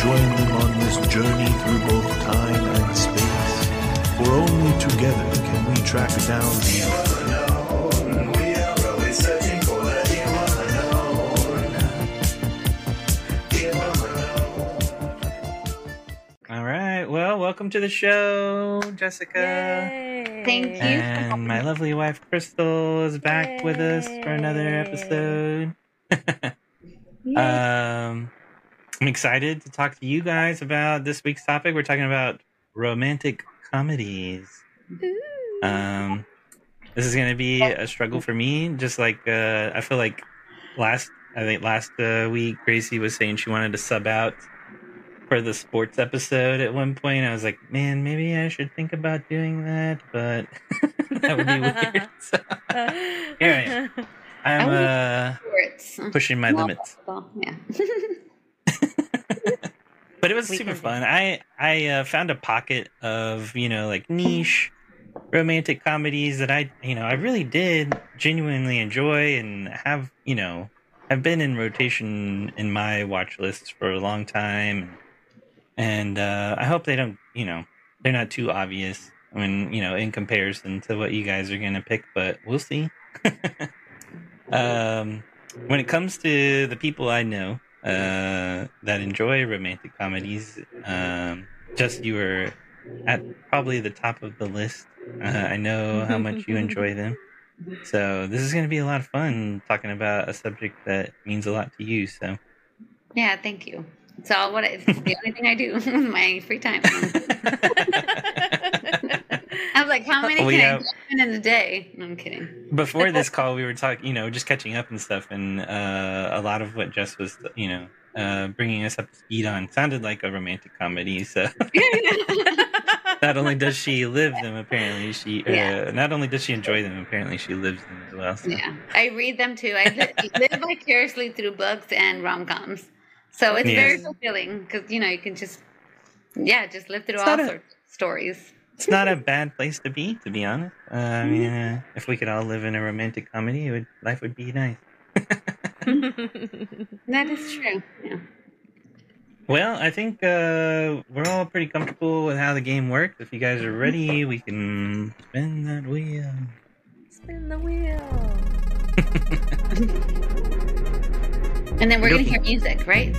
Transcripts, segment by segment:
join them on this journey through both time and space? For only together can we track down the We are always searching for that you are alone. You are alone. All right. Well, welcome to the show, Jessica. Thank you. And my lovely wife Cristal is back with us for another episode. um, I'm excited to talk to you guys about this week's topic. We're talking about romantic comedies. Um, this is going to be a struggle for me. Just like uh, I feel like last, I think last uh, week, Gracie was saying she wanted to sub out for the sports episode at one point. I was like, man, maybe I should think about doing that, but that would be weird. So, here I am. I'm uh, pushing my limits. yeah. but it was We super fun. I I uh, found a pocket of you know like niche romantic comedies that I you know I really did genuinely enjoy and have you know have been in rotation in my watch lists for a long time, and uh, I hope they don't you know they're not too obvious. I mean you know in comparison to what you guys are gonna pick, but we'll see. um, when it comes to the people I know uh, that enjoy romantic comedies, um, just you were at probably the top of the list. Uh, I know how much you enjoy them. So this is going to be a lot of fun talking about a subject that means a lot to you. So Yeah, thank you. It's all what I, it's the only thing I do with my free time. Like, how many Well, can. I in a day? No, I'm kidding. before this call, we were talking, you know, just catching up and stuff, and uh, a lot of what Jess was, you know, uh, bringing us up to speed on sounded like a romantic comedy. So not only does she live them, apparently she, uh, Yeah. not only does she enjoy them, apparently she lives them as well. So. yeah, I read them too. I live vicariously through books and rom coms, so it's very fulfilling because you know you can just, yeah, just live through It's all a- sorts of stories. It's not a bad place to be, to be honest. Uh, I mean, uh, if we could all live in a romantic comedy, it would, life would be nice. That is true. Yeah. Well, I think uh, we're all pretty comfortable with how the game works. If you guys are ready, we can spin that wheel. Spin the wheel. And then we're gonna hear music, right?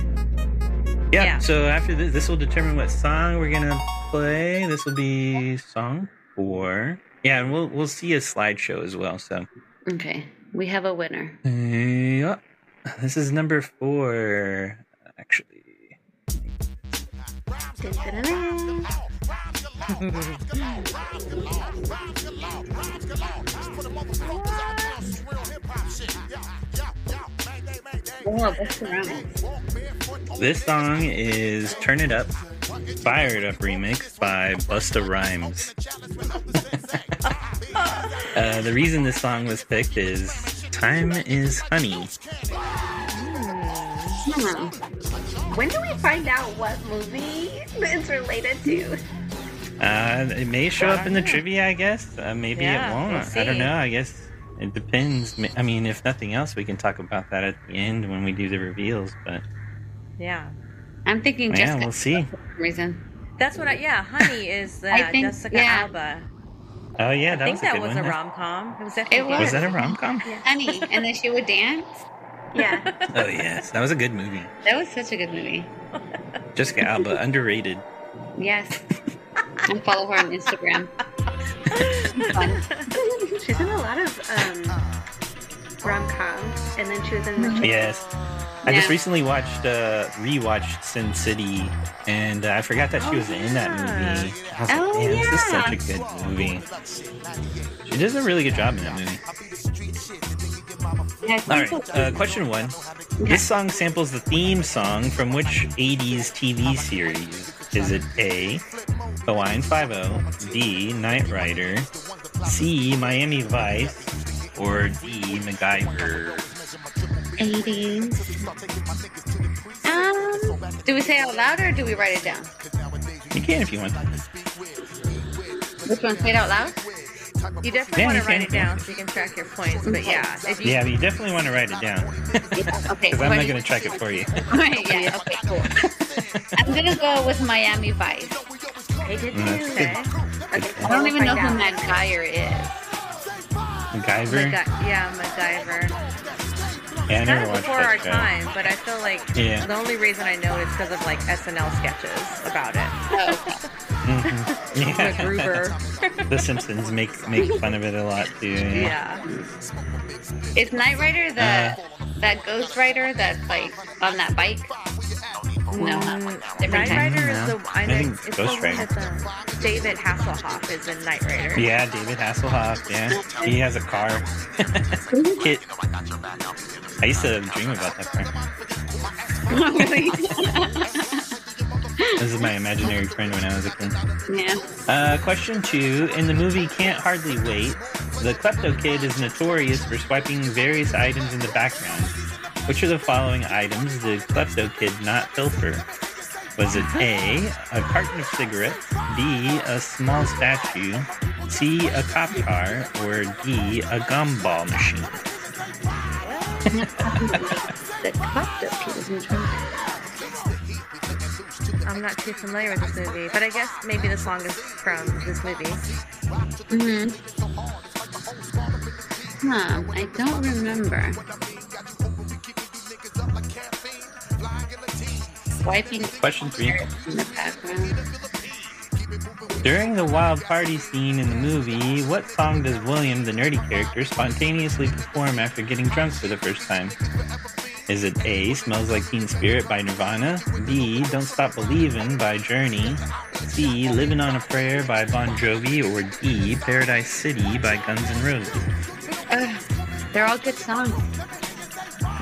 Yeah. Yeah. So after this, this will determine what song we're gonna play. This will be song four. Yeah, and we'll we'll see a slideshow as well. So Okay, we have a winner. yeah, oh, this is number four. Actually, this song is "Turn It Up," fired up remix by Busta Rhymes. uh, the reason this song was picked is "Time Is Honey." Hmm. When do we find out what movie it's related to? Uh, it may show up in the trivia, I guess. Uh, maybe Yeah, it won't. we'll I don't know. I guess it depends. I mean, if nothing else, we can talk about that at the end when we do the reveals. But Yeah. I'm thinking yeah, Jessica we'll see. for some reason. That's what I, yeah, Honey is I that think- Jessica yeah. Alba. Oh yeah, that I think was a that good was one. a rom com. It was definitely It was. Was that a rom com? Yeah. Honey, and then she would dance. Yeah. Oh yes, that was a good movie. That was such a good movie. Jessica Alba, underrated. Yes. And follow her on Instagram. She's in a lot of um, rom coms, and then she was in the. Chick- Yes. I just recently watched, uh, rewatched Sin City, and uh, I forgot that she was in that yeah. movie. I was Oh, like, man, this is yeah. such a good movie. She does a really good job in that movie. Yeah, I All think right, so. uh, question one. This song samples the theme song from which 80s TV series? Is it A, Hawaiian 5 D. Knight Rider, C, Miami Vice, or D, MacGyver? 80s. Um, do we say it out loud or do we write it down? You can if you want. Which one? Say it out loud? You definitely Yeah, want to write it down so you can track your points. But yeah, if you Yeah, but you definitely want to write it down okay. because I'm what not going to track it for you. Right, yeah, okay, cool. I'm gonna go with Miami Vice. I did Mm, that's too. I don't even know who down. Matt Geyer is. MacGyver? Maga- yeah, MacGyver. Yeah, I Kind never of watched before our show. time, but I feel like Yeah. the only reason I know it is because of like SNL sketches about it. Oh, okay. Mhm. With Yeah. Gruber. the Simpsons make make fun of it a lot too. yeah. Is Knight Rider the Uh. that Ghost Rider that's like on that bike? No, different Knight. Rider is the I I think it's Ghost Rider. with David Hasselhoff is in Knight Rider. Yeah, David Hasselhoff. Yeah, he has a car. KITT. I used to dream about that car. really? This is my imaginary friend when I was a kid. yeah. Uh, question two. In the movie Can't Hardly Wait, the Klepto Kid is notorious for swiping various items in the background. Which of the following items did Klepto Kid not pilfer? Was it A, a carton of cigarettes, B, a small statue, C, a cop car, or D, a gumball machine? The Klepto Kid is in. I'm not too familiar with this movie, but I guess maybe the song is from this movie. Mm-hmm. Huh, I don't remember. Swiping Question three. in the background. During the wild party scene in the movie, what song does William, the nerdy character, spontaneously perform after getting drunk for the first time? Is it A, Smells Like Teen Spirit by Nirvana? B, Don't Stop Believin' by Journey? C, Living on a Prayer by Bon Jovi? Or D, Paradise City by Guns N' Roses? Ugh, they're all good songs.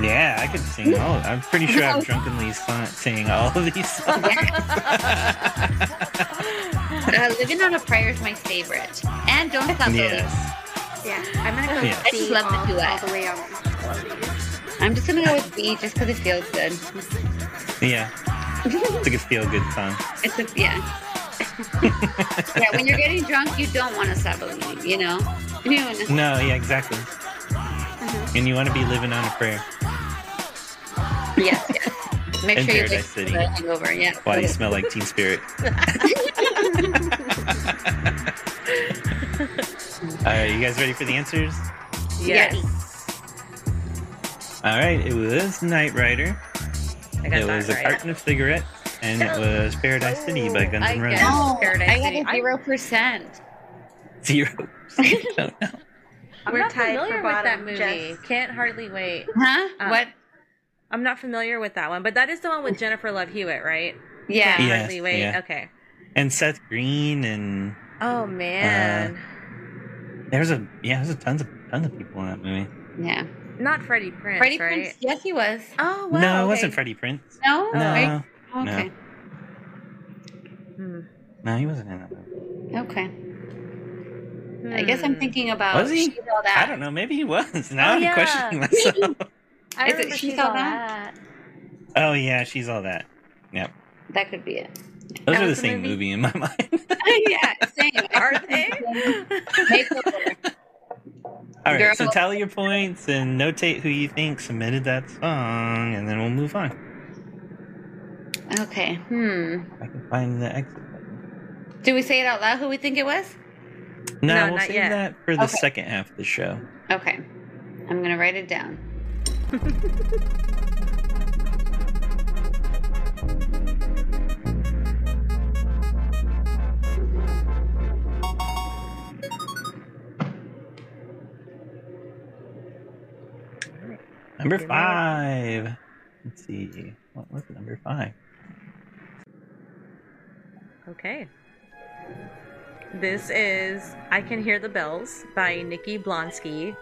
Yeah, I could sing all. I'm pretty sure I've drunkenly sung, sang all of these songs. Uh, Living on a Prayer is my favorite. And Don't Stop Believing. Yes. Yeah, I'm gonna go Yeah. I just C love the all, duet. all the way on all of these. I'm just gonna go with B just because it feels good. Yeah. It's like a feel good song. It's a, yeah. yeah, when you're getting drunk, you don't want to stop believing, you know? You No, yeah, exactly. Mm-hmm. And you want to be living on a prayer yes, yes. Make In sure you Paradise wake City. the hangover, yeah. while you smell like Teen Spirit. All right, you guys ready for the answers? Yes. All right, it was Knight Rider. I got It that was a right. carton of cigarettes, and it was Paradise City by Guns N' Roses. guess. No, Paradise I City. got a zero percent. Zero. Don't know. I'm We're not tied familiar with that movie. Jess. Can't hardly wait. Huh? Uh, what? I'm not familiar with that one, but that is the one with Jennifer Love Hewitt, right? Yeah. Can't Yes, hardly wait. yeah. Okay. And Seth Green, and Oh man, there's a yeah, there's a tons of tons of people in that movie. Yeah. not Freddie Prinze, Freddie right? Prinze. Yes, he was. Oh wow. no, it okay. wasn't Freddie Prinze. No? No, Right? Okay. Hmm. no, he wasn't in that movie. Okay. I guess I'm Hmm. thinking about Was he? All That. I don't know. Maybe he was. Now Oh, I'm yeah. questioning myself. I Is it She's she's All all That? that. oh yeah, she's all that. Yep. That could be it. Those That are the same movie? movie in my mind. yeah, same. Are they? All right, Girl. so tally your points and notate who you think submitted that song, and then we'll move on. Okay. Hmm. I can find the exit. Do we say it out loud who we think it was? No, No, we'll not save yet. that for the Okay. second half of the show. Okay. I'm gonna write it down. number five. Let's see. What was number five? Okay. This is I Can Hear the Bells by Nikki Blonsky,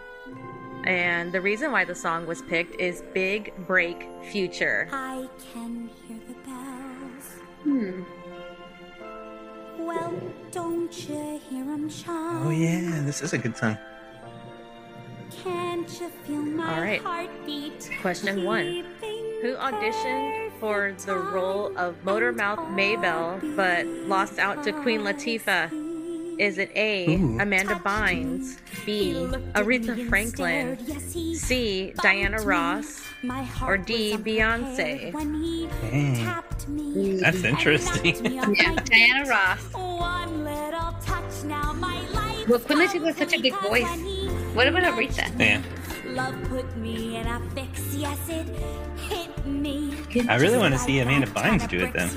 and the reason why the song was picked is Big Break Future. I can hear the bells. Hmm. Well, don't you hear them chime? Oh yeah, this is a good song. Can't you feel my All right. heartbeat? Question one. Who auditioned for the role of Motormouth Maybelle but lost out to Queen Latifah? Is it A. Ooh. Amanda Bynes, B. Aretha Franklin, C. Diana Ross, or D. Beyonce? Dang. That's interesting. Yeah, Diana Ross. One little touch now, my life. Well, Queen Latifah has such a big voice. What about Aretha? Yeah. Love put me in a fix, yes it hit me. I really want to see Amanda Bynes do it then.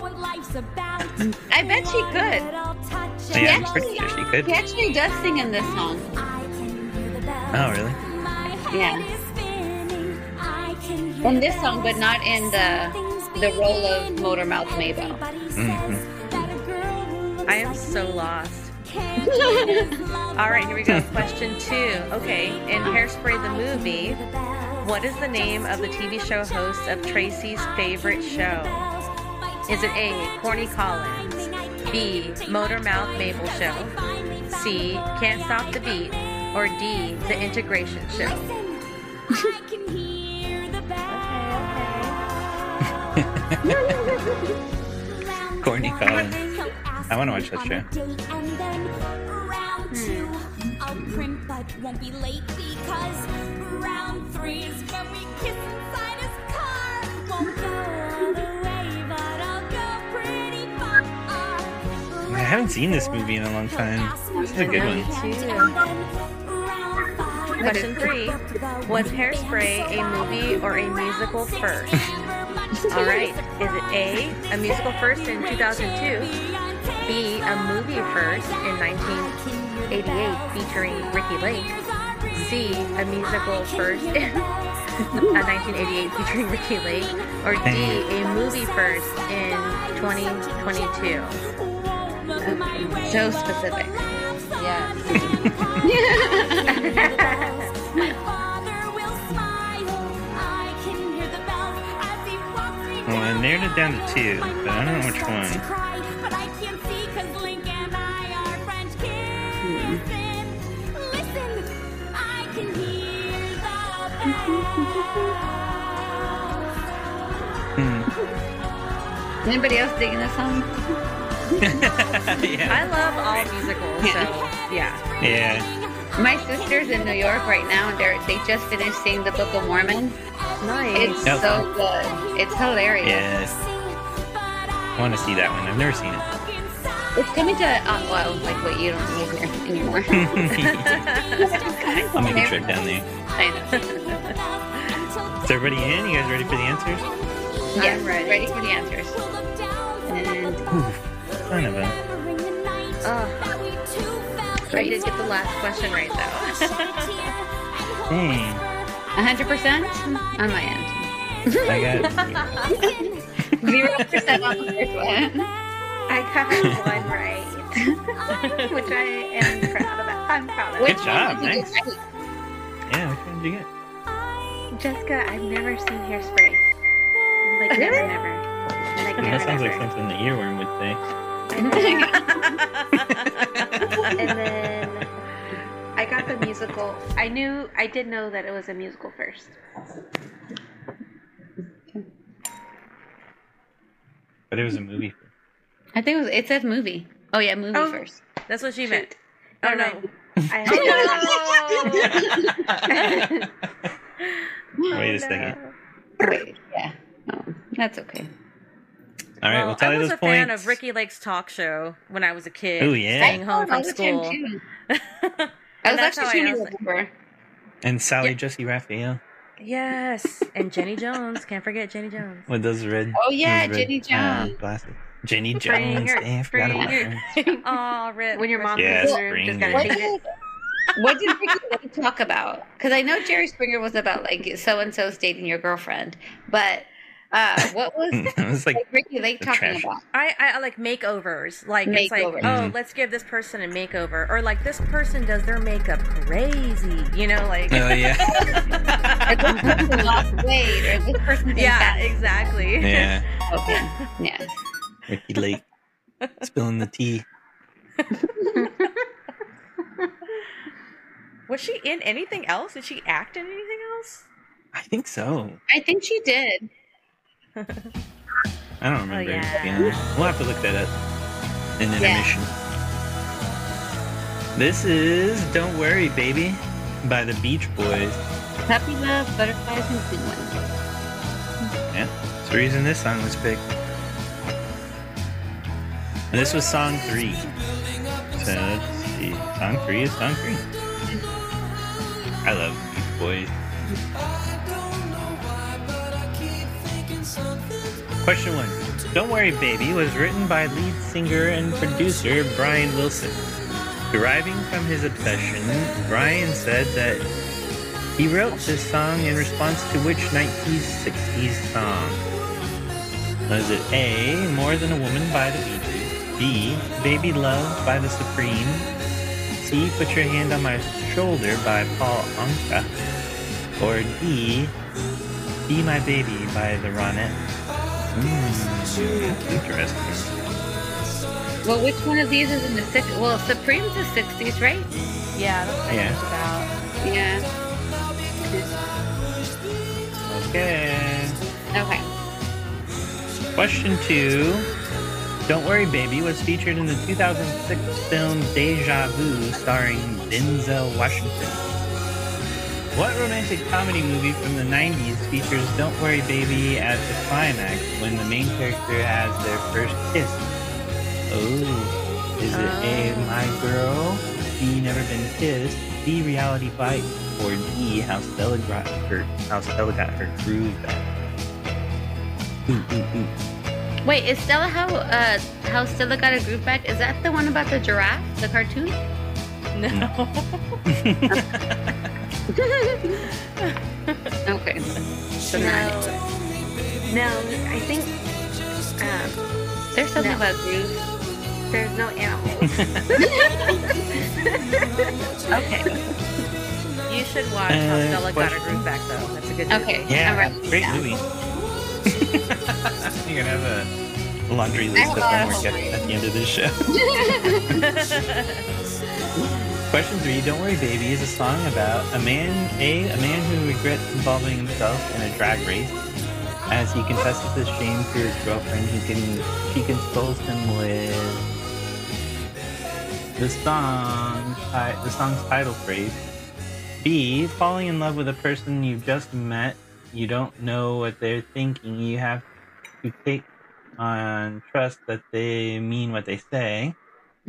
Yes, my heart now I know what life's about. I bet she could. Little touch Yeah, I'm pretty sure she could. He actually does sing in this song. I can hear the bells. Oh, really? Yeah. I In this song, but not in the the role of Motormouth Maybelle. Mm-hmm. I am so lost. All right, here we go. Question two. Okay, in Hairspray the movie, what is the name of the TV show host of Tracy's favorite show? Is it A. Corny Collins, B. Motor Mouth Maybelle Show, C. Can't Stop the Beat, or D. The Integration Show? I can hear the bells. Corny Collins. I wanna watch that show. Hmm. Haven't seen this movie in a long time. This is a good one. Question three. Was Hairspray a movie or a musical first? All right. Is it A, a musical first in 2002, B, a movie first in 1988 featuring Ricki Lake, C, a musical first in uh, 1988 featuring Ricki Lake, or D, a movie first in 2022? So specific. Yeah. My father will smile. I can hear the bells as he walks me Well, I narrowed it down to two, but I don't know which one. cry, but I can't see 'cause Link and I are French kissing. Listen, I can hear the bells. Hmm. Anybody else digging this song? yeah. I love all musicals, so yeah. Yeah. My sister's in New York right now, and they're they just finished seeing the Book of Mormon. Nice. It's Yep. so good. It's hilarious. Yes. I want to see that one. I've never seen it. It's coming to uh, well, like what you don't live here anymore. I'll make a trip down there. I know. Is everybody in? You guys ready for the answers? Yes, I'm ready. ready for the answers. And Ooh, son of a. Ugh. I Right. did get the last question right though. Dang. 100% on my end. I got. Zero percent on the first one. I got one right, which I am proud of. I'm proud of. Good Which job, one did you nice. get right? Yeah, which one did you get? Jessica, I've never seen Hairspray. Like never, Really? never. Like That never, sounds like something the earworm would say. And then I got the musical. I knew, I did know that it was a musical first. But it was a movie. I think it was. It says movie. Oh yeah, movie Oh. first. That's what she meant. Oh Oh no, no. I Wait Oh, a second. Wait, yeah. Oh, that's okay. All right, Well, we'll tally I was those a points. fan of Ricki Lake's talk show when I was a kid. Oh, yeah. Staying home I from was school. I was actually I trying to also- And Sally Yeah. Jessy Raphael Yes, and Jenny Jones. Can't forget Jenny Jones. with those red. Oh yeah, red, Jenny uh, Jones. glasses. Jenny Springer, Jones. Damn, I forgot about her. Oh, rip. when your mom Yeah, comes through, just gotta What change it. what did Ricki Lake talk about? Because I know Jerry Springer was about like so and so dating your girlfriend, but uh, what was it was like like Ricki Lake talking trash. about? I, I like makeovers. Like it's like, Makeovers. oh, Mhm. let's give this person a makeover, or like this person does their makeup crazy. You know, like oh yeah Or this person lost weight, or this person yeah, exactly. yeah Okay. Yes. Ricki Lake spilling the tea. Was she in anything else? Did she act in anything else? I think so. I think she did. I don't remember. Oh, to be yeah. We'll have to look that up in Yeah. intermission. This is "Don't Worry, Baby" by the Beach Boys. Puppy love, butterflies, and penguins. Yeah, that's the reason this song was picked. And this was song three. So let's see. Song three is song three. I love Beach Boys. Question one. Don't Worry Baby was written by lead singer and producer Brian Wilson. Deriving from his obsession, Brian said that he wrote this song in response to which 1960s song? Was it A, More Than a Woman by the Bee Gees? B, Baby Love by the Supreme? C, Put Your Hand on My Shoulder by Paul Anka? Or D, Be My Baby by the Ronettes? Hmm, interesting. Well, which one of these is in the six? Well, Supreme's the '60s, right? Yeah, that's what Yeah. about. Yeah. Okay. Okay. Question two. Don't Worry Baby was featured in the 2006 film Deja Vu starring Denzel Washington. What romantic comedy movie from the 90s features Don't Worry Baby at the climax when the main character has their first kiss? Oh, is it A, My Girl, B, Never Been Kissed, C, Reality Bites, or D, How Stella got her, how Stella got her groove back? Ooh, ooh, ooh. Wait, is Stella how uh how Stella got a groove back? Is that the one about the giraffe, the cartoon? No. okay. So no. not. No, I think um, There's something No. about groove. there's no animals. Okay. You should watch How Uh, Stella Got Her question? Groove Back, though. That's a good movie. Okay. Yeah, I'm great it down. movie. You're gonna have a laundry list of a lot of homework at, homework. at the end of this show. Question three, Don't Worry Baby is a song about a man, A, a man who regrets involving himself in a drag race. As he confesses his shame to his girlfriend, he can, she consoles him with the song, the song's title phrase. B, falling in love with a person you just met, you don't know what they're thinking, you have to take on trust that they mean what they say.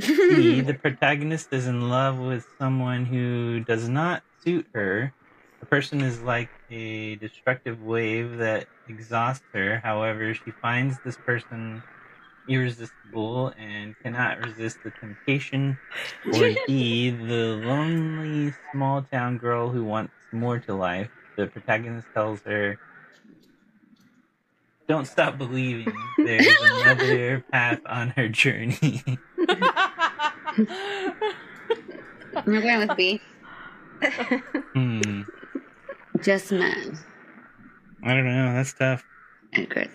C, the protagonist is in love with someone who does not suit her. The person is like a destructive wave that exhausts her. However, she finds this person irresistible and cannot resist the temptation. Or D, the lonely small town girl who wants more to life. The protagonist tells her, Don't stop believing. There's another path on her journey. I'm going with B. hmm. Just men. I don't know. That's tough. Edgar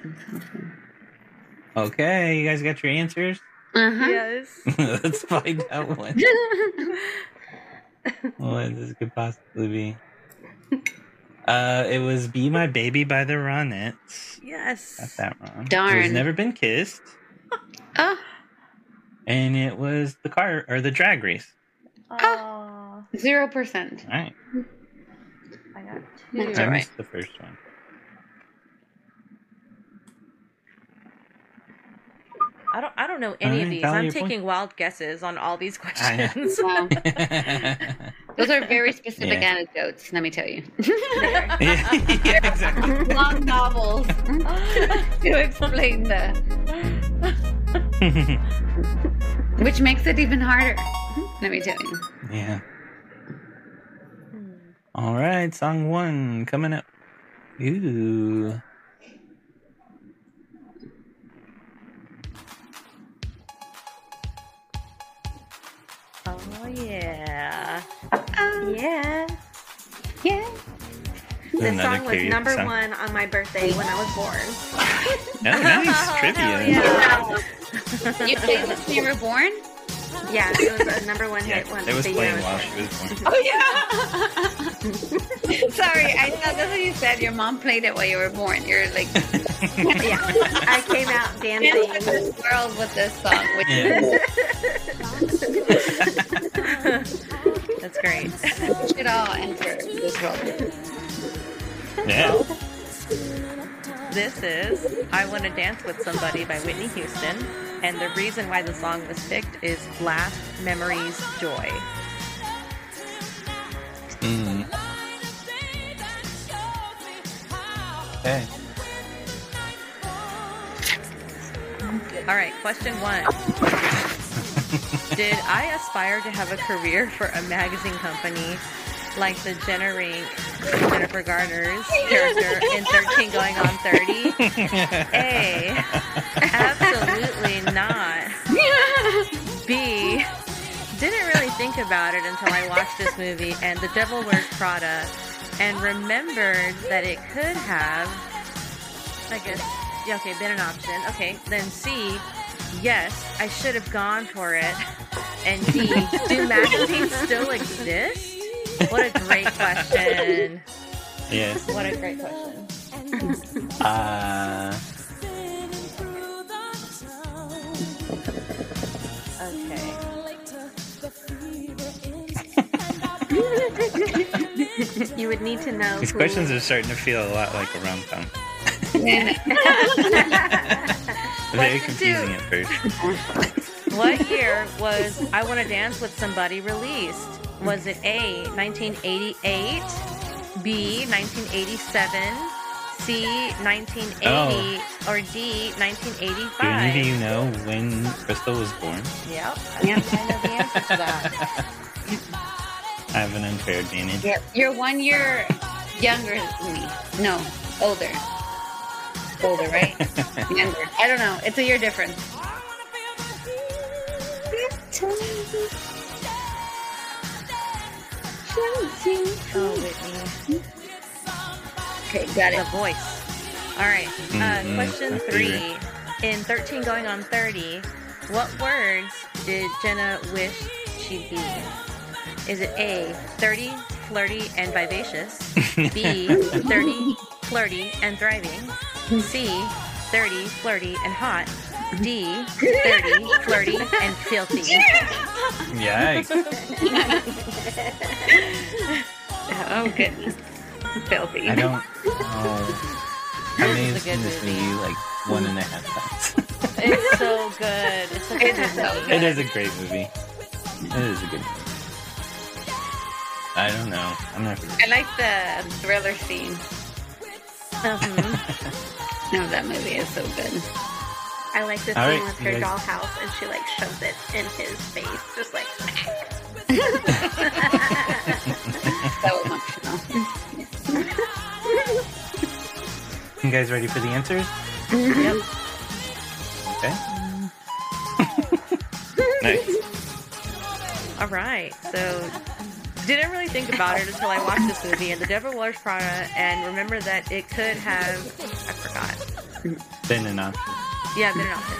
Okay, you guys got your answers? Uh huh. Yes. Let's find out what, what this could possibly be. Uh, it was "Be My Baby" by the Ronettes. Got Yes. that wrong. It was Darn. "Never Been Kissed," Oh, and it was the car or the drag race. Oh, zero percent. All right, I got That's I all right. missed the first one. I don't. I don't know any of these. I'm your point. taking wild guesses on all these questions. Wow. Those are very specific Yeah. anecdotes, let me tell you. yeah, yeah, exactly. Long novels to explain the, which makes it even harder. Hmm? Let me tell you. yeah. All right, song one coming up. Ooh. Oh yeah. Uh, yeah. Yeah. This song was period number song. one on my birthday when I was born. Oh, nice trivia. yeah. You played this when you were born? Yeah, it was a number one Yeah, hit one. it was I playing was while born. she was born. Oh yeah. Sorry, I thought that's what you said. Your mom played it while you were born. You're like Yeah, I came out dancing in dancing. this world with this song. Which Yeah. That's great. we should all enter this world. Yeah. This is I Want to Dance with Somebody by Whitney Houston. And the reason why the song was picked is Last Memories Joy. Mm. Okay. All right, question one. Did I aspire to have a career for a magazine company like the Jenna Rink, Jennifer Garner's character in 13 Going on 30? A. Absolutely not. B. Didn't really think about it until I watched this movie and The Devil Wears Prada and remembered that it could have, I guess, yeah, okay, been an option. Okay, then C. Yes, I should have gone for it. And D. Do magazines still exist? What a great question. Yes. What a great question. Uh, Okay. You would need to know. these who- questions are starting to feel a lot like a rom com. Very Question two. confusing at first. What year was I Want to Dance with Somebody released? Was it A, 1988, B, 1987, C, 1980, or D, 1985? Do any of you know when Cristal was born? Yep, I think I know the answer to that. I have an unfair advantage. Yep. You're one year younger than me. No, older. Older, right? younger. I don't know. It's a year difference. Oh, Whitney. Okay, got The it. voice. All right. Uh, Mhm, question my three. In 13 going on 30, what words did Jenna wish she'd be? Is it A, 30, flirty, and vivacious? B, 30, flirty, and thriving? C, 30, flirty, and hot? D, 30, flirty, and filthy? Yikes. Oh, goodness. Filthy. I don't. Oh. I may have It's a seen this movie. movie like one and a half times. It's so good. It's such a good so movie. it is a great movie. It is a good movie. I don't know. I'm not. I like the thriller scene Mhm. of that movie. is so good. I like the scene All right, with her guys- dollhouse and she like shoves it in his face, just like. So emotional. You guys ready for the answers? Yep. Okay. nice. All right. So, didn't really think about it until I watched this movie and The Devil Wears Prada, and remember that it could have. I forgot. Been an option. Yeah, been an option.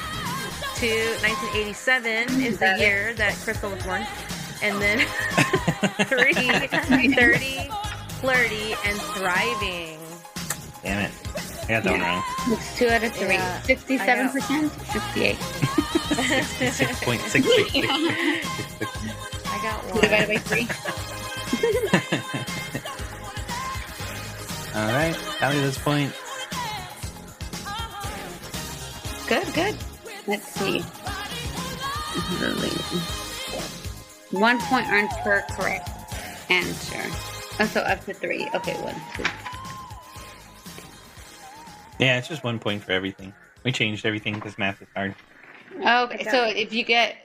To 1987 is the year that Cristal was born, and then three, 30, flirty, and thriving. Damn it. I got that one wrong. It's two out of three. Yeah, Sixty-seven percent. Sixty-eight. Six point six six six six six. I got Two divided one. by three. All right. Tally this points. Good, good. Let's see. One point earned per correct answer. Oh, so up to three. Okay, one, two. Yeah, it's just one point for everything. We changed everything because math is hard. Okay, so if you get,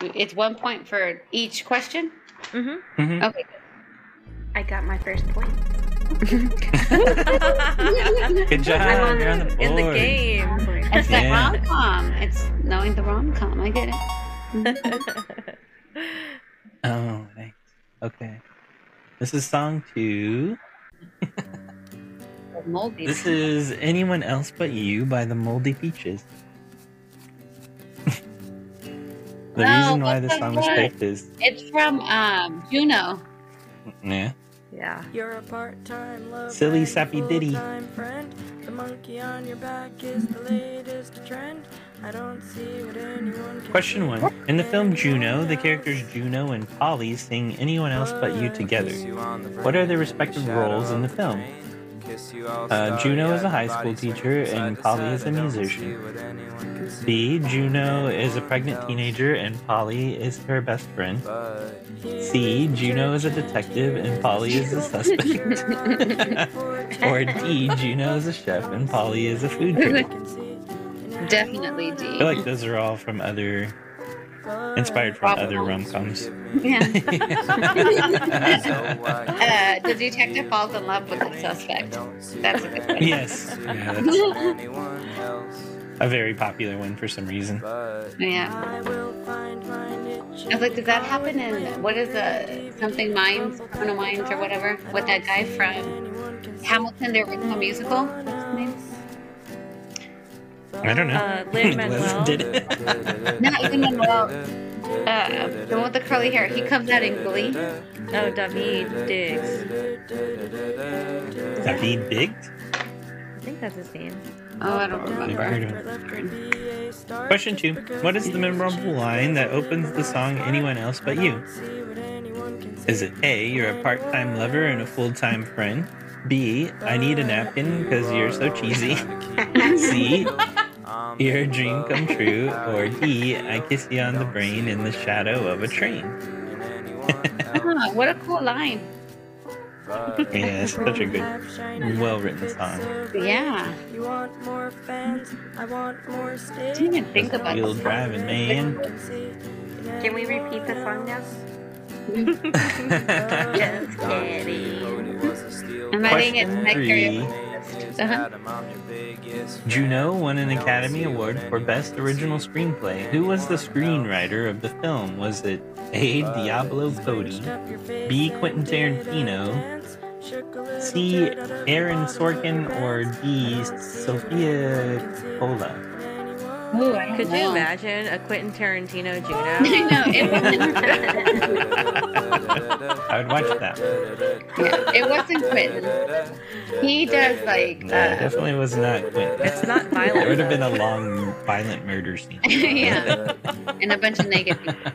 it's one point for each question. hmm Mhm. Okay. I got my first point. Good job. On You're on the board. in the game. It's that Yeah. rom com. It's knowing the rom com. I get it. Oh, thanks. Okay. This is song two. Moldy. This is Anyone Else But You by the Moldy Peaches. the No, reason why this song was what? picked is It's from um, Juno. yeah. Yeah. You're a part-time love Silly sappy ditty. friend. The monkey on your back is the latest trend. I don't see what anyone can Question one. In the film Juno, the characters Juno and Paulie sing Anyone Else But You together. What are their respective roles in the film? Uh, Juno is a high school teacher and Paulie is a musician. B. Juno is a pregnant teenager and Paulie is her best friend. C. Juno is a detective and Paulie is a suspect. or D. Juno is a chef and Paulie is a food critic. Definitely I D. feel like those are all from other, inspired from other rom coms. Yeah. uh, the detective falls in love with the suspect. That's a good one. yes, yeah, a very popular one for some reason. Yeah. I will find my niche. I was like, does that happen in what is the something mines, Criminal Minds or whatever? With that guy from Hamilton, the original musical. What's his name? I don't know. Uh, Lin-Manuel. Did it. Not even Manuel. Uh, the one with the curly hair. He comes out in Glee. Oh, David Diggs. David Biggs? I think that's his name. Oh, I don't Never heard remember. of him. Question two. What is the memorable line that opens the song Anyone Else But You? Is it A, you're a part time lover and a full time friend? B, I need a napkin because you're so cheesy? C, you're a dream come true? Or D, I kiss you on the brain in the shadow of a train? Huh, ah, what a cool line. Yeah, it's such a good, well written song. Yeah. You want more fans? I want more stage. Didn't even think about Wheel this. driving, man. Can we repeat the song now? Just kidding. I'm adding it to my Question karaoke list. Uh-huh. Juno won an Academy Award for Best Original Screenplay. Who was the screenwriter of the film? Was it A. Diablo Cody, B. Quentin Tarantino, C. Aaron Sorkin, or D. Sofia Coppola? Ooh, I don't Could you imagine a Quentin Tarantino Juno? I know. It wasn't, I would watch that. yeah, it wasn't Quentin. He does like. No, it Uh, definitely was not Quentin. It's not violent. It would have been a long, violent murder scene. yeah. And a bunch of naked people.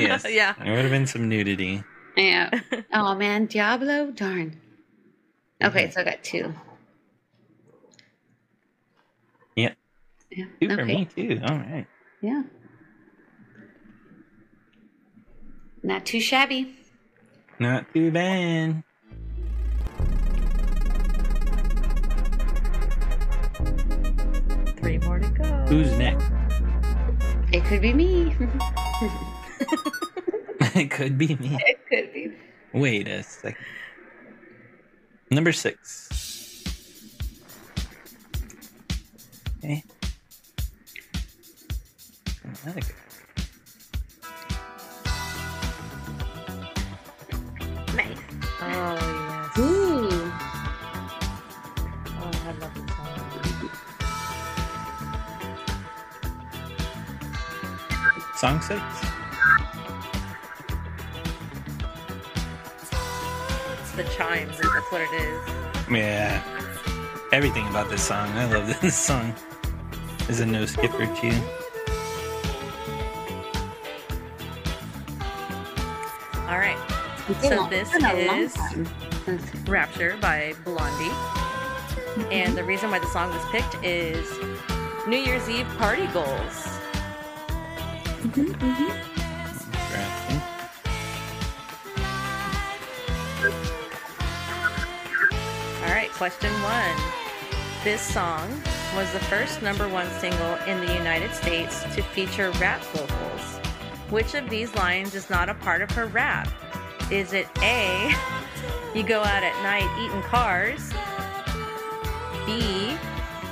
yes. Yeah. There would have been some nudity. Yeah. Oh man, Diablo? Darn. Okay, so I got two. Yeah. Two for okay. me, too. All right. Yeah. Not too shabby. Not too bad. Three more to go. Who's next? It could be me. it could be me. it could be. Wait a second. Number six. Okay. Another. Nice. Oh, yes. Ooh. Oh, I love this song. Song six? It's the chimes. That's what it is. Yeah. Everything about this song. I love this song. Is a no skipper too. So this it's been a long is- Rapture by Blondie. Mm-hmm. And the reason why the song was picked is New Year's Eve party goals. Drafting. All right, question one. This song was the first number one single in the United States to feature rap vocals. Which of these lines is not a part of her rap? Is it A, You go out at night eating cars. B.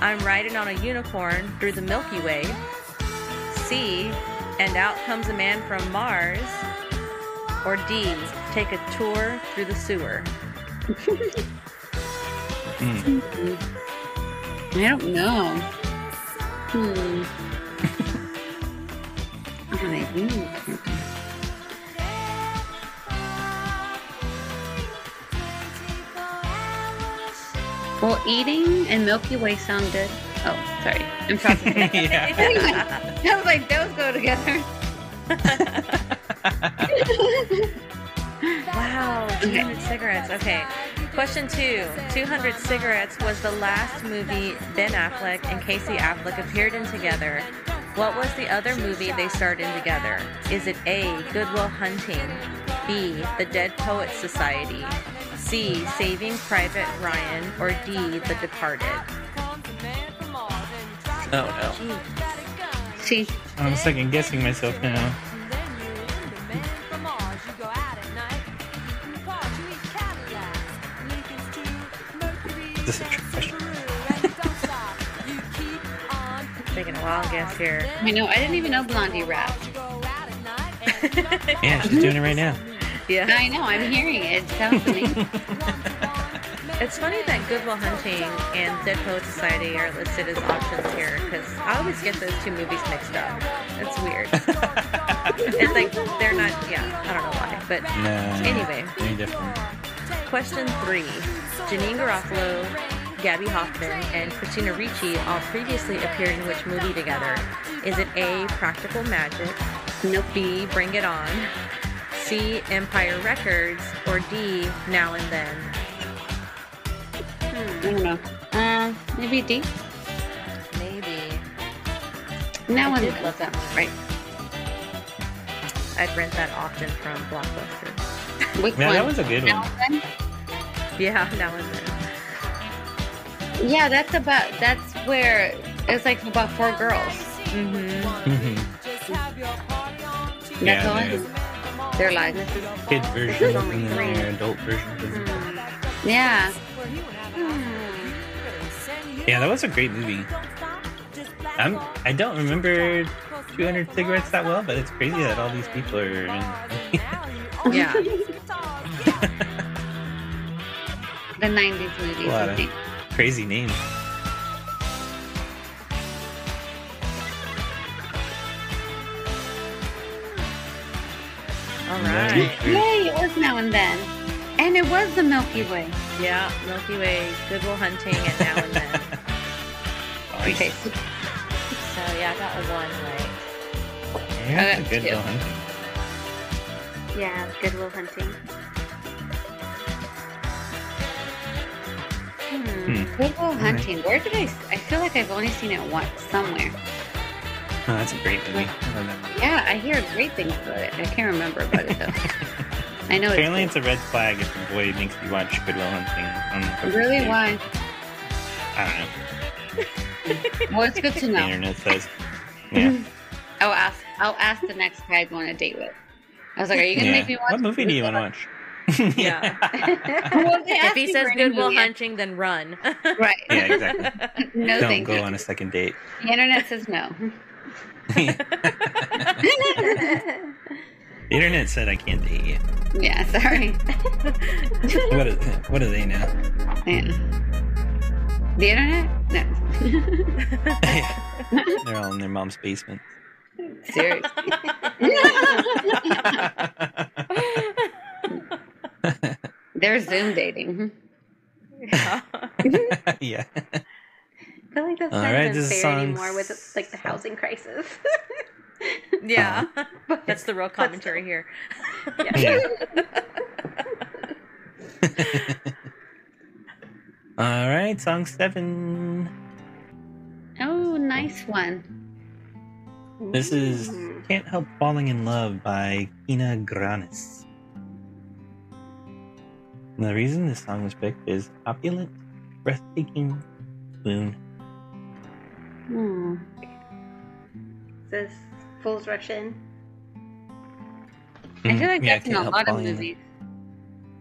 I'm riding on a unicorn through the Milky Way. C. And out comes a man from Mars. Or D. Take a tour through the sewer. Hmm. I don't know. Hmm. oh, they do. Well, eating and Milky Way sound good. Oh, sorry. I'm processing. yeah. I was like, those go together. Wow, 200 cigarettes. Okay. Question two 200 Cigarettes was the last movie Ben Affleck and Casey Affleck appeared in together. What was the other movie they starred in together? Is it A. Good Will Hunting, B. The Dead Poets Society, C. Saving Private Ryan, or D. The Departed? Oh no. See, I'm second guessing myself now. This is a trick question. Taking a wild guess here. I know. I didn't even know Blondie rapped. Yeah, she's doing it right now. Yeah. I know. I'm hearing it. It sounds amazing. It's funny that Good Will Hunting and Dead Poet Society are listed as options here because I always get those two movies mixed up. It's weird. it's like they're not, yeah, I don't know why. But No. Anyway. Very different. question three Janeane Garofalo, Gaby Hoffmann, and Christina Ricci all previously appeared in which movie together? Is it A, Practical Magic? Nope. B, Bring It On? C, Empire Records? Or D, Now and Then? I don't know. Uh, maybe D. Maybe. Now I and did then. love that movie. Right. I'd rent that often from Blockbuster. Which Yeah, one? that was a good Now one. and Yeah, Now and Then. then? Yeah, that's about. That's where it's like about four girls. Mm-hmm. Mhm. That's Yeah, all I there's know. Their lives. kid version only and then three. their adult version. Hmm. Yeah. Hmm. Yeah, that was a great movie. I'm, I don't remember 200 cigarettes that well, but it's crazy that all these people are in. Yeah. The '90s movies. A lot of- crazy names. All right. Yay! It was now and then, and it was the Milky Way. Yeah, Milky Way, Good Will Hunting, and Now and Then. Okay. So yeah, I got a one right. Yeah, I that's a got good two. Hunting. Yeah, Good Will Hunting. Hmm. Good Will Hunting. Where did I? I feel like I've only seen it once somewhere. Oh, that's a great movie. I love that movie. Yeah, I hear great things about it. I can't remember about it though. I know Apparently, it's it's a red flag if your boy makes you watch Good Will Hunting. On the good. really why. I don't know. Well, it's good to know. The internet says. Yeah. I'll ask. I'll ask the next guy I go on a date with. I was like, "Are you gonna yeah. make me watch?" What movie do you want to watch? Yeah. Well, if he says for any Good Will Hunting, then run. right? yeah, exactly. no, Don't thank go you. on a second date. The internet says no. The internet said I can't date you. yeah, sorry. What do, what do they know? Yeah. The internet? No. They're all in their mom's basement. Seriously. They're Zoom dating. yeah. I feel like that's All not right, even this is fair anymore with like the housing crisis. yeah. That's the real commentary here. Yeah. All right, song seven. Oh, nice one. This is. Can't Help Falling in Love by Kina Grannis. And the reason this song was picked is opulent, breathtaking swoon. Hmm. This Fools Rush In. I feel like Yeah, that's in a lot of Falling in Yeah. movies.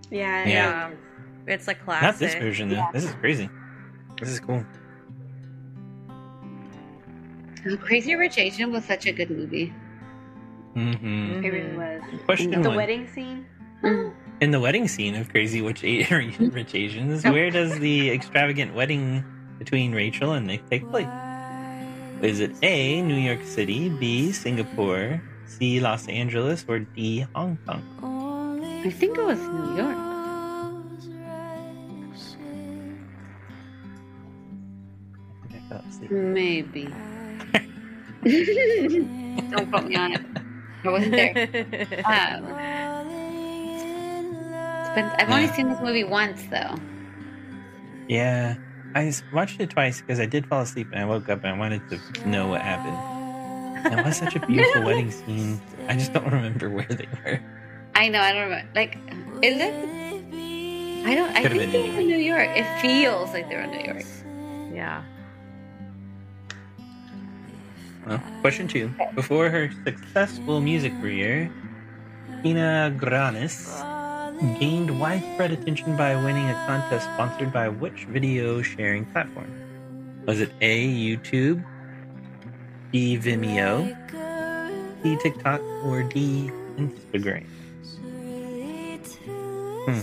Yeah. Yeah. It's like classic. Not this version though. This is crazy. This is cool. Oh, Crazy Rich Asian was such a good movie. hmm It really was. Question The one. wedding scene. Mm. In the wedding scene of Crazy Witch A- Rich Asians, where does the extravagant wedding between Rachel and Nick take place? Is it A, New York City, B, Singapore, C, Los Angeles, or D, Hong Kong? I think it was New York. I think I fell asleep. Maybe. Don't put me on it. I wasn't there. Um, it's been, I've only seen this movie once, though. Yeah, I s- watched it twice because I did fall asleep and I woke up and I wanted to know what happened. It was such a beautiful wedding scene. I just don't remember where they were. I know. I don't remember. Like, it looked. I don't. I Could've think they were in New York. It feels like they're in New York. yeah. Well, question two. Before her successful music career, Kina Grannis gained widespread attention by winning a contest sponsored by which video sharing platform? Was it A, YouTube, B, Vimeo, C, TikTok, or D, Instagram? Hmm.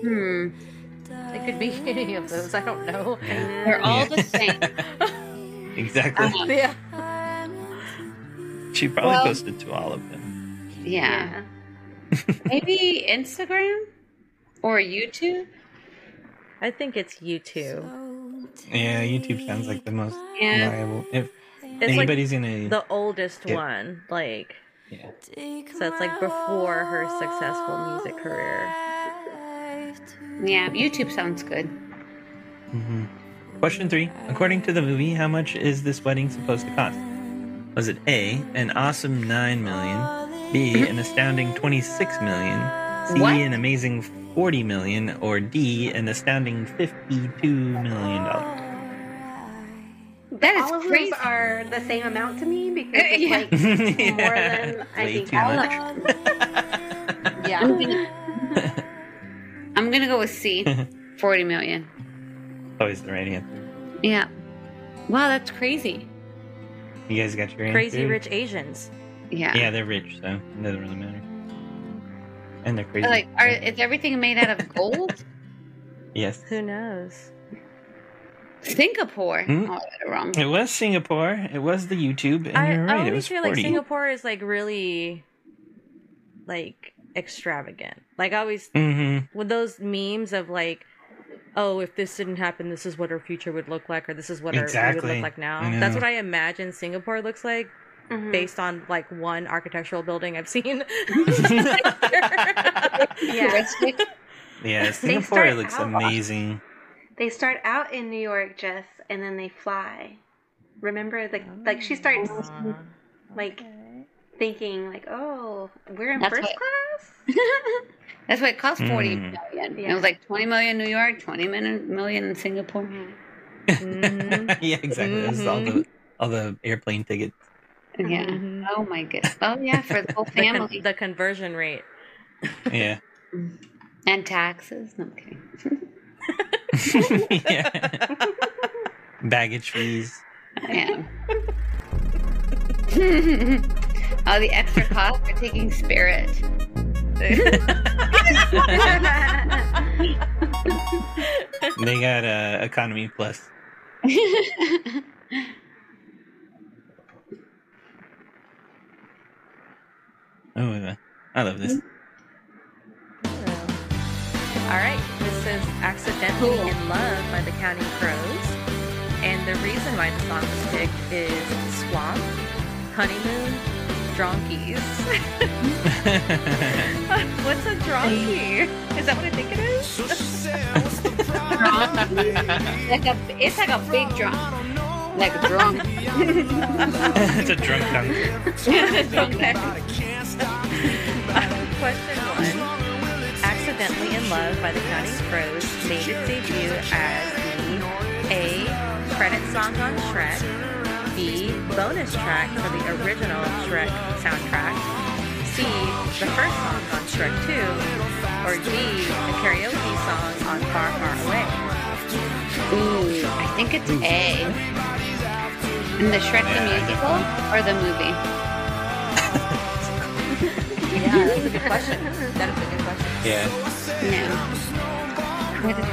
Hmm. It could be any of those. I don't know. They're all Yeah. the same. Exactly. Um, Yeah. She probably well- posted to all of them. yeah. Maybe Instagram or YouTube. I think it's YouTube. Yeah, YouTube sounds like the most Yeah. reliable. If It's like anybody's gonna, the oldest Yeah. one. Like, yeah. so it's like before her successful music career. Yeah, YouTube sounds good. hmm Question three. According to the movie, how much is this wedding supposed to cost? Was it A, an awesome 9 million, B, mm-hmm. an astounding 26 million, C, What? an amazing 40 million, or D, an astounding 52 million dollars? That is All of crazy. those are the same amount to me because it's Yeah. like more than I Way think all much. of I'm gonna, I'm gonna go with C. Forty million. Always the right answer. Yeah. Wow, that's crazy. You guys got your answer? Crazy Rich Asians. Yeah. Yeah, they're rich, so it doesn't really matter. And they're crazy. Like, are is everything made out of gold? yes. Who knows? Singapore. Hmm? Oh, I it wrong. It was Singapore. It was the YouTube, and I, you're I right. It always was feel 40. like Singapore is like really like extravagant. Like I always Mm-hmm. with those memes of like, oh, if this didn't happen, this is what our future would look like, or this is what our we would look like now. That's what I imagine Singapore looks like Mhm. based on like one architectural building I've seen. Futuristic. Yeah, Singapore start looks out- amazing. They start out in New York, Jess, and then they fly. Remember, like, like she starts like thinking, like, oh, we're in That's first what- class. That's what it cost forty Mm. million. It was like twenty million in New York, twenty million million in Singapore. Mhm. yeah, exactly. This is all the all the airplane tickets. Yeah. Mhm. Oh my goodness. Oh yeah, for the whole The, con- family the conversion rate. Yeah. and taxes. No, I'm kidding. yeah. Baggage fees. Yeah. All the extra costs for taking Spirit. They got uh, economy plus. Oh, uh, I love this. All right, this is "Accidentally Cool. in Love" by the Counting Crows, and the reason why the song was picked is swamp, honeymoon, dronkies. What's a dronky? Is that what I think it is? like a, it's like a big drum. Like a drum. it's a drunk concert. Drunk Okay. Question one. Accidentally in Love by the Counting Crows made its debut as the A. Credit song on Shrek, B. Bonus track for the original Shrek soundtrack, C. The first song on Shrek 2, or G, a karaoke song on Far Far Away? Ooh, I think it's A. In the Shrek the musical or the movie? Yeah, that's a good question. That is a good question. Yeah. No. What is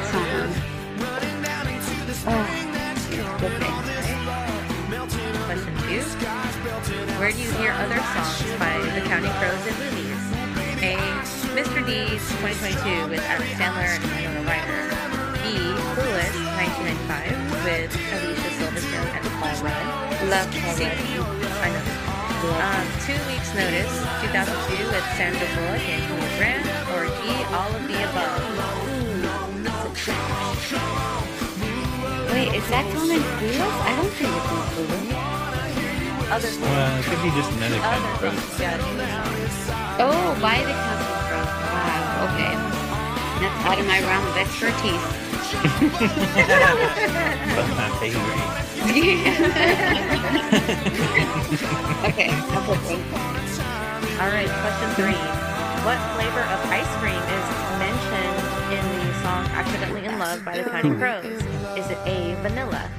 the song? Oh, okay. Question two. Where do you hear other songs by the Counting Crows in movies? A. Mr. Deeds 2022 with Adam Sandler and Winona Ryder. B. Clueless 1995 with Alicia Silverstone and Paul Rudd. Love C. already. I know. Um, two Weeks Notice 2002 with Sandra Bullock and Hugh Grant. Or G. All of the Above. Wait, is that Tom and Clueless? I don't think it's in Clueless. Other songs. Well, it could be just another kind of Other Yeah. Oh, by the Counting Crows. Wow, okay. That's out of my realm of expertise. But my favorite. okay, I'll put one. All right, question three. What flavor of ice cream is mentioned in the song Accidentally in Love by the Counting Crows? Is it A, vanilla,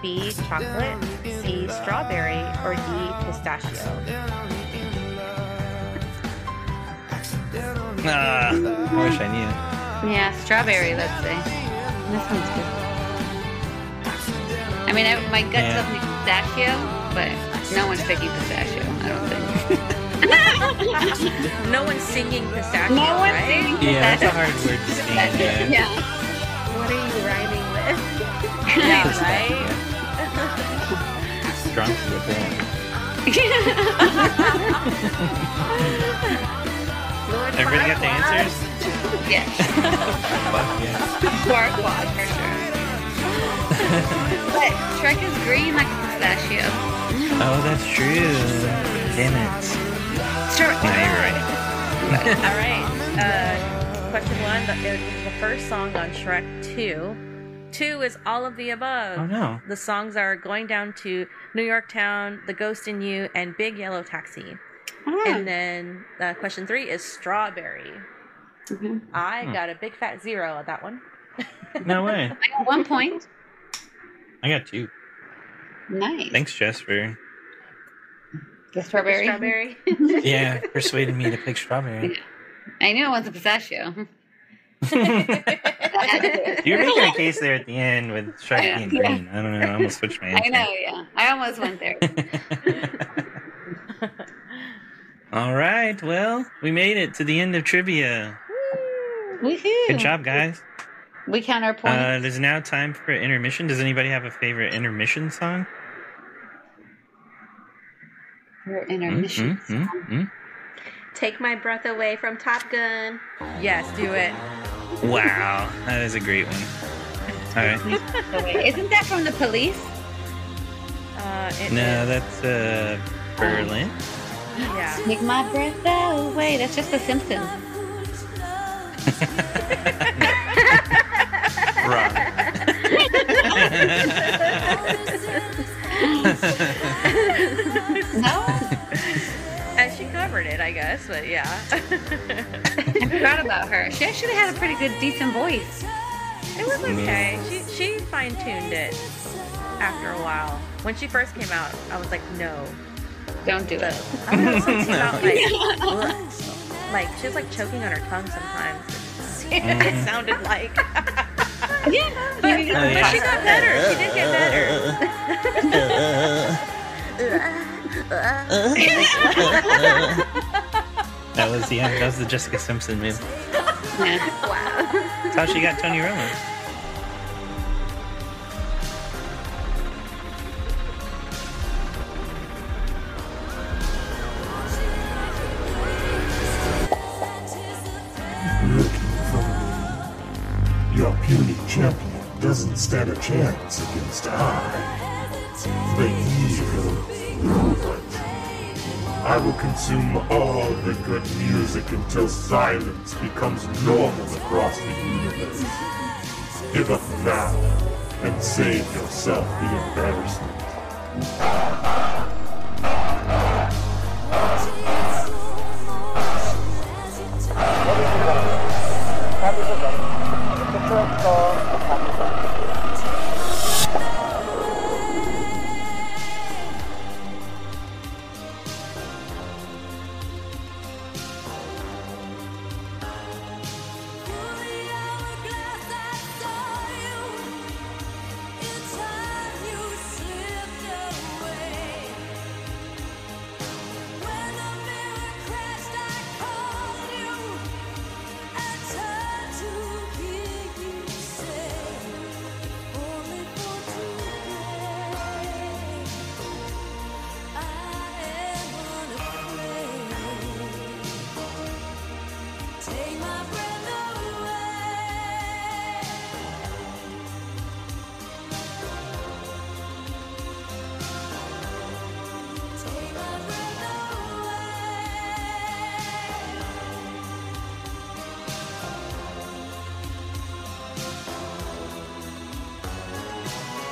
B, chocolate, C, strawberry, or D, pistachio? Ah, I wish I knew. Yeah, strawberry, let's say. This one's good. I mean, I, my gut Yeah. tells me pistachio, but no one's picking pistachio, I don't think. No one's singing pistachio, No one's right? saying Yeah, that's a hard word to sing. Yeah. Yeah. What are you rhyming with? Yeah, right? Drunk with it. Lord Everybody got the answers? yeah, Fuck yeah. Farquaad for sure. But Shrek is green like a pistachio. Oh, that's true. Damn it. Sure. No, you're right. All right. Uh, question one. The, the first song on Shrek 2. Two is all of the above. Oh no. The songs are Going Down to New York Town, The Ghost in You, and Big Yellow Taxi. Ah, And then uh, question three is Strawberry. mhm. I Hmm. got a big fat zero at that one. No way. I got one point. I got two. Nice. Thanks, Jess, for The strawberry. Strawberry. yeah persuaded me to pick strawberry. I knew it was a pistachio. You're making a case there at the end with Shrek Yeah. being green. I don't know. I almost switched my answer. I know, yeah. I almost went there. All right. Well, we made it to the end of trivia. Woohoo! Good job, guys. We count our points. Uh, it is now time for intermission. Does anybody have a favorite intermission song? for Mm, intermission. mm, mm, mm. Take my breath away from Top Gun. Yes, do it. Wow, that is a great one. All right. Isn't that from the police? Uh, it No, is- that's uh, Berlin. yeah. Take my breath away. That's just the Simpsons. Wrong. No? And she covered it, I guess, but yeah. I forgot about her. She actually had a pretty good, decent voice. it was okay. She she fine tuned it after a while. When she first came out, I was like, no. Don't do But it. I don't know something about like, ugh. like she was like choking on her tongue sometimes. it sounded like. Yeah. But, but she got better. She did get better. That was yeah, that was the Jessica Simpson move. Yeah. Wow. That's how she got Tony Romo. doesn't stand a chance against I, the evil robot. I will consume all the good music until silence becomes normal across the universe. Give up now and save yourself the embarrassment.